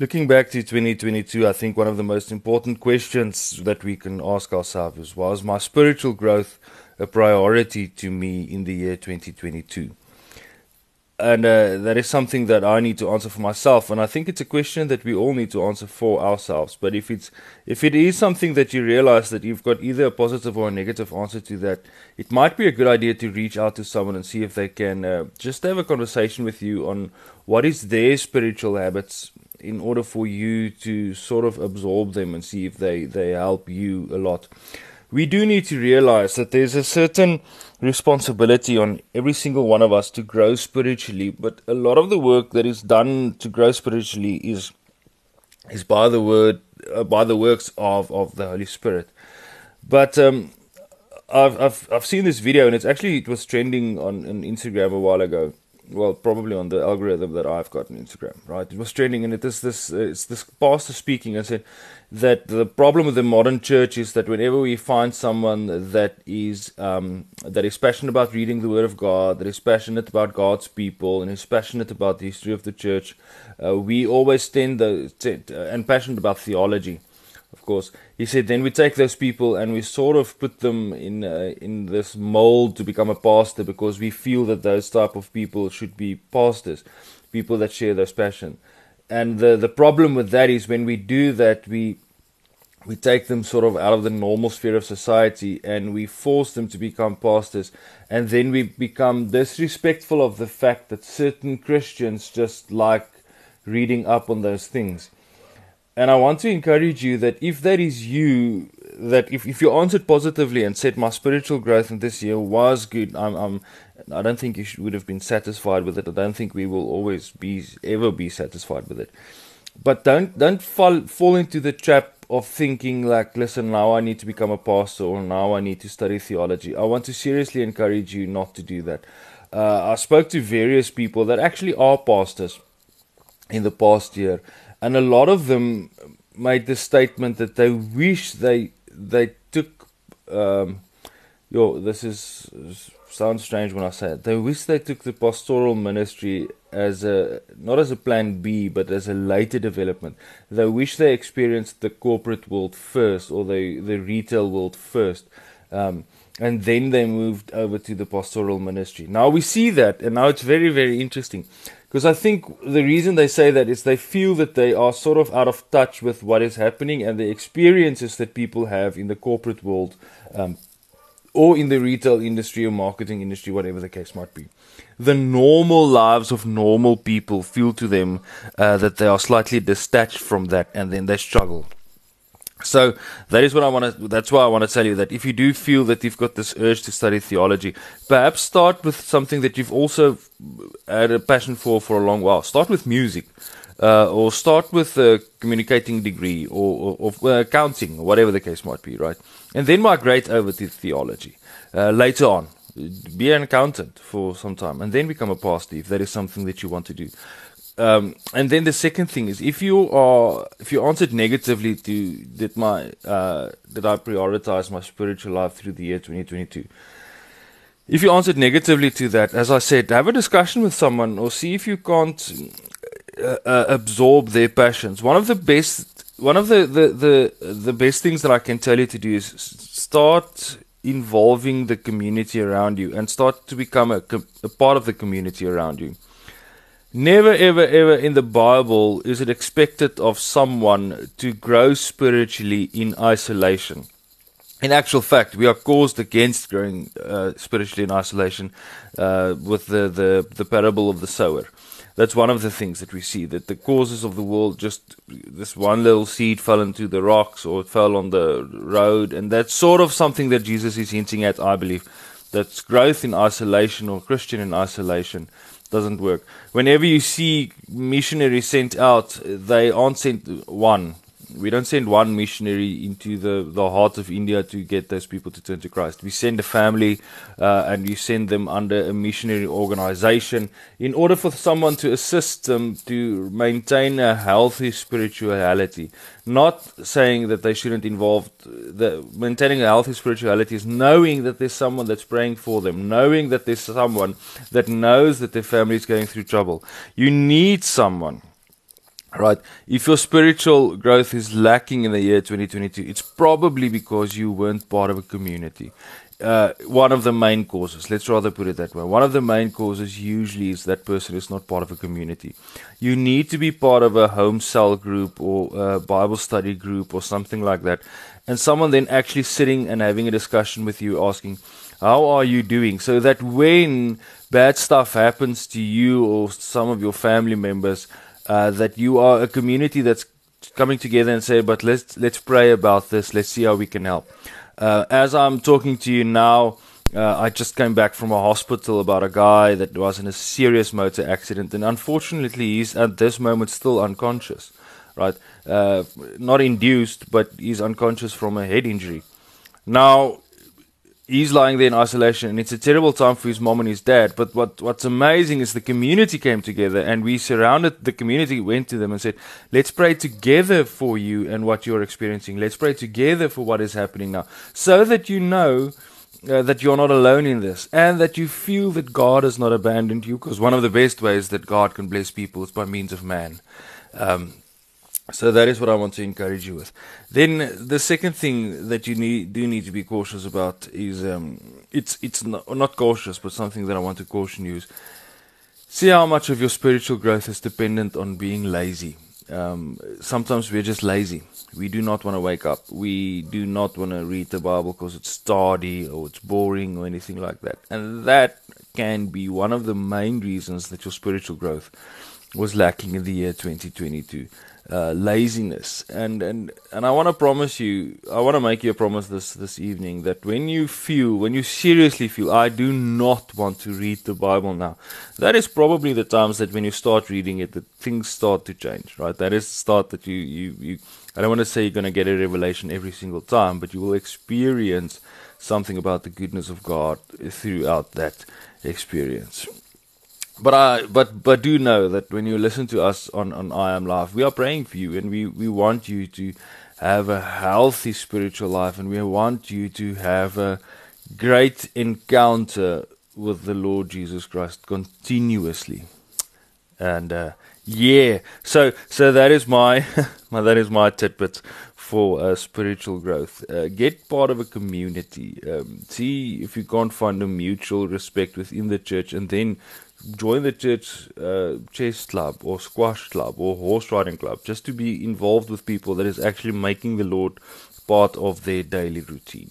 Looking back to 2022, I think one of the most important questions that we can ask ourselves is Was my spiritual growth a priority to me in the year 2022? And uh, that is something that I need to answer for myself, and I think it's a question that we all need to answer for ourselves. But if it's if it is something that you realize that you've got either a positive or a negative answer to that, it might be a good idea to reach out to someone and see if they can uh, just have a conversation with you on what is their spiritual habits in order for you to sort of absorb them and see if they, they help you a lot. We do need to realize that there's a certain responsibility on every single one of us to grow spiritually, but a lot of the work that is done to grow spiritually is is by the word uh, by the works of, of the Holy Spirit. But um, I've, I've I've seen this video and it's actually it was trending on, on Instagram a while ago well, probably on the algorithm that I've got on Instagram, right? It was trending, and it is this, uh, it's this pastor speaking and said that the problem with the modern church is that whenever we find someone that is um, that is passionate about reading the Word of God, that is passionate about God's people, and is passionate about the history of the church, uh, we always tend to, uh, and passionate about theology of course. He said, then we take those people and we sort of put them in uh, in this mold to become a pastor because we feel that those type of people should be pastors, people that share those passion. And the the problem with that is when we do that, we we take them sort of out of the normal sphere of society and we force them to become pastors and then we become disrespectful of the fact that certain Christians just like reading up on those things and I want to encourage you that if that is you, that if, if you answered positively and said my spiritual growth in this year was good, I'm, I'm I don't think you should, would have been satisfied with it. I don't think we will always be ever be satisfied with it. But don't don't fall fall into the trap of thinking like, listen, now I need to become a pastor or now I need to study theology. I want to seriously encourage you not to do that. Uh, I spoke to various people that actually are pastors in the past year and a lot of them made the statement that they wish they they took um, yo this is sounds strange when I say it. They wish they took the pastoral ministry as a not as a plan B, but as a later development. They wish they experienced the corporate world first or the the retail world first. Um, and then they moved over to the pastoral ministry. Now we see that, and now it's very, very interesting. Because I think the reason they say that is they feel that they are sort of out of touch with what is happening and the experiences that people have in the corporate world um, or in the retail industry or marketing industry, whatever the case might be. The normal lives of normal people feel to them uh, that they are slightly detached from that and then they struggle. So that is what I want to. That's why I want to tell you that if you do feel that you've got this urge to study theology, perhaps start with something that you've also had a passion for for a long while. Start with music, uh, or start with a communicating degree, or, or, or accounting, or whatever the case might be, right? And then migrate over to theology uh, later on. Be an accountant for some time, and then become a pastor if that is something that you want to do. Um, and then the second thing is if you are if you answered negatively to did my uh, did I prioritize my spiritual life through the year 2022 if you answered negatively to that as I said have a discussion with someone or see if you can't uh, uh, absorb their passions. One of the best one of the, the, the, the best things that I can tell you to do is start involving the community around you and start to become a, a part of the community around you Never, ever, ever in the Bible is it expected of someone to grow spiritually in isolation. In actual fact, we are caused against growing uh, spiritually in isolation uh, with the, the, the parable of the sower. That's one of the things that we see that the causes of the world just this one little seed fell into the rocks or it fell on the road, and that's sort of something that Jesus is hinting at, I believe. That's growth in isolation or Christian in isolation doesn't work. Whenever you see missionaries sent out, they aren't sent one. We don't send one missionary into the, the heart of India to get those people to turn to Christ. We send a family uh, and we send them under a missionary organization in order for someone to assist them to maintain a healthy spirituality. Not saying that they shouldn't involve the maintaining a healthy spirituality is knowing that there's someone that's praying for them, knowing that there's someone that knows that their family is going through trouble. You need someone right? If your spiritual growth is lacking in the year 2022, it's probably because you weren't part of a community. Uh, one of the main causes, let's rather put it that way, one of the main causes usually is that person is not part of a community. You need to be part of a home cell group or a Bible study group or something like that. And someone then actually sitting and having a discussion with you asking, How are you doing? So that when bad stuff happens to you or some of your family members, uh, that you are a community that's coming together and say, but let's let's pray about this. Let's see how we can help. Uh, as I'm talking to you now, uh, I just came back from a hospital about a guy that was in a serious motor accident, and unfortunately, he's at this moment still unconscious. Right, uh, not induced, but he's unconscious from a head injury. Now, he's lying there in isolation, and it's a terrible time for his mom and his dad. But what what's amazing is the community came together, and we surrounded the community, went to them, and said, "Let's pray together for you and what you're experiencing. Let's pray together for what is happening now, so that you know." Uh, that you're not alone in this and that you feel that God has not abandoned you because one of the best ways that God can bless people is by means of man. Um, so that is what I want to encourage you with. Then the second thing that you need do need to be cautious about is um, it's it's not, not cautious, but something that I want to caution you is see how much of your spiritual growth is dependent on being lazy. Um, sometimes we're just lazy. We do not want to wake up. We do not want to read the Bible because it's tardy or it's boring or anything like that. And that can be one of the main reasons that your spiritual growth was lacking in the year 2022 uh, laziness. And and and I want to promise you, I want to make you a promise this this evening that when you feel, when you seriously feel, I do not want to read the Bible now, that is probably the times that when you start reading it, that things start to change. Right? That is start that you you you. I don't want to say you're going to get a revelation every single time, but you will experience something about the goodness of God throughout that experience but I but but do know that when you listen to us on on I am live, we are praying for you, and we we want you to have a healthy spiritual life, and we want you to have a great encounter with the Lord Jesus Christ continuously. And uh, yeah, so so that is my, my that is my tidbit for uh, spiritual growth. Uh, get part of a community. Um, see if you can't find a mutual respect within the church, and then join the church uh, chess club or squash club or horse riding club just to be involved with people that is actually making the Lord part of their daily routine.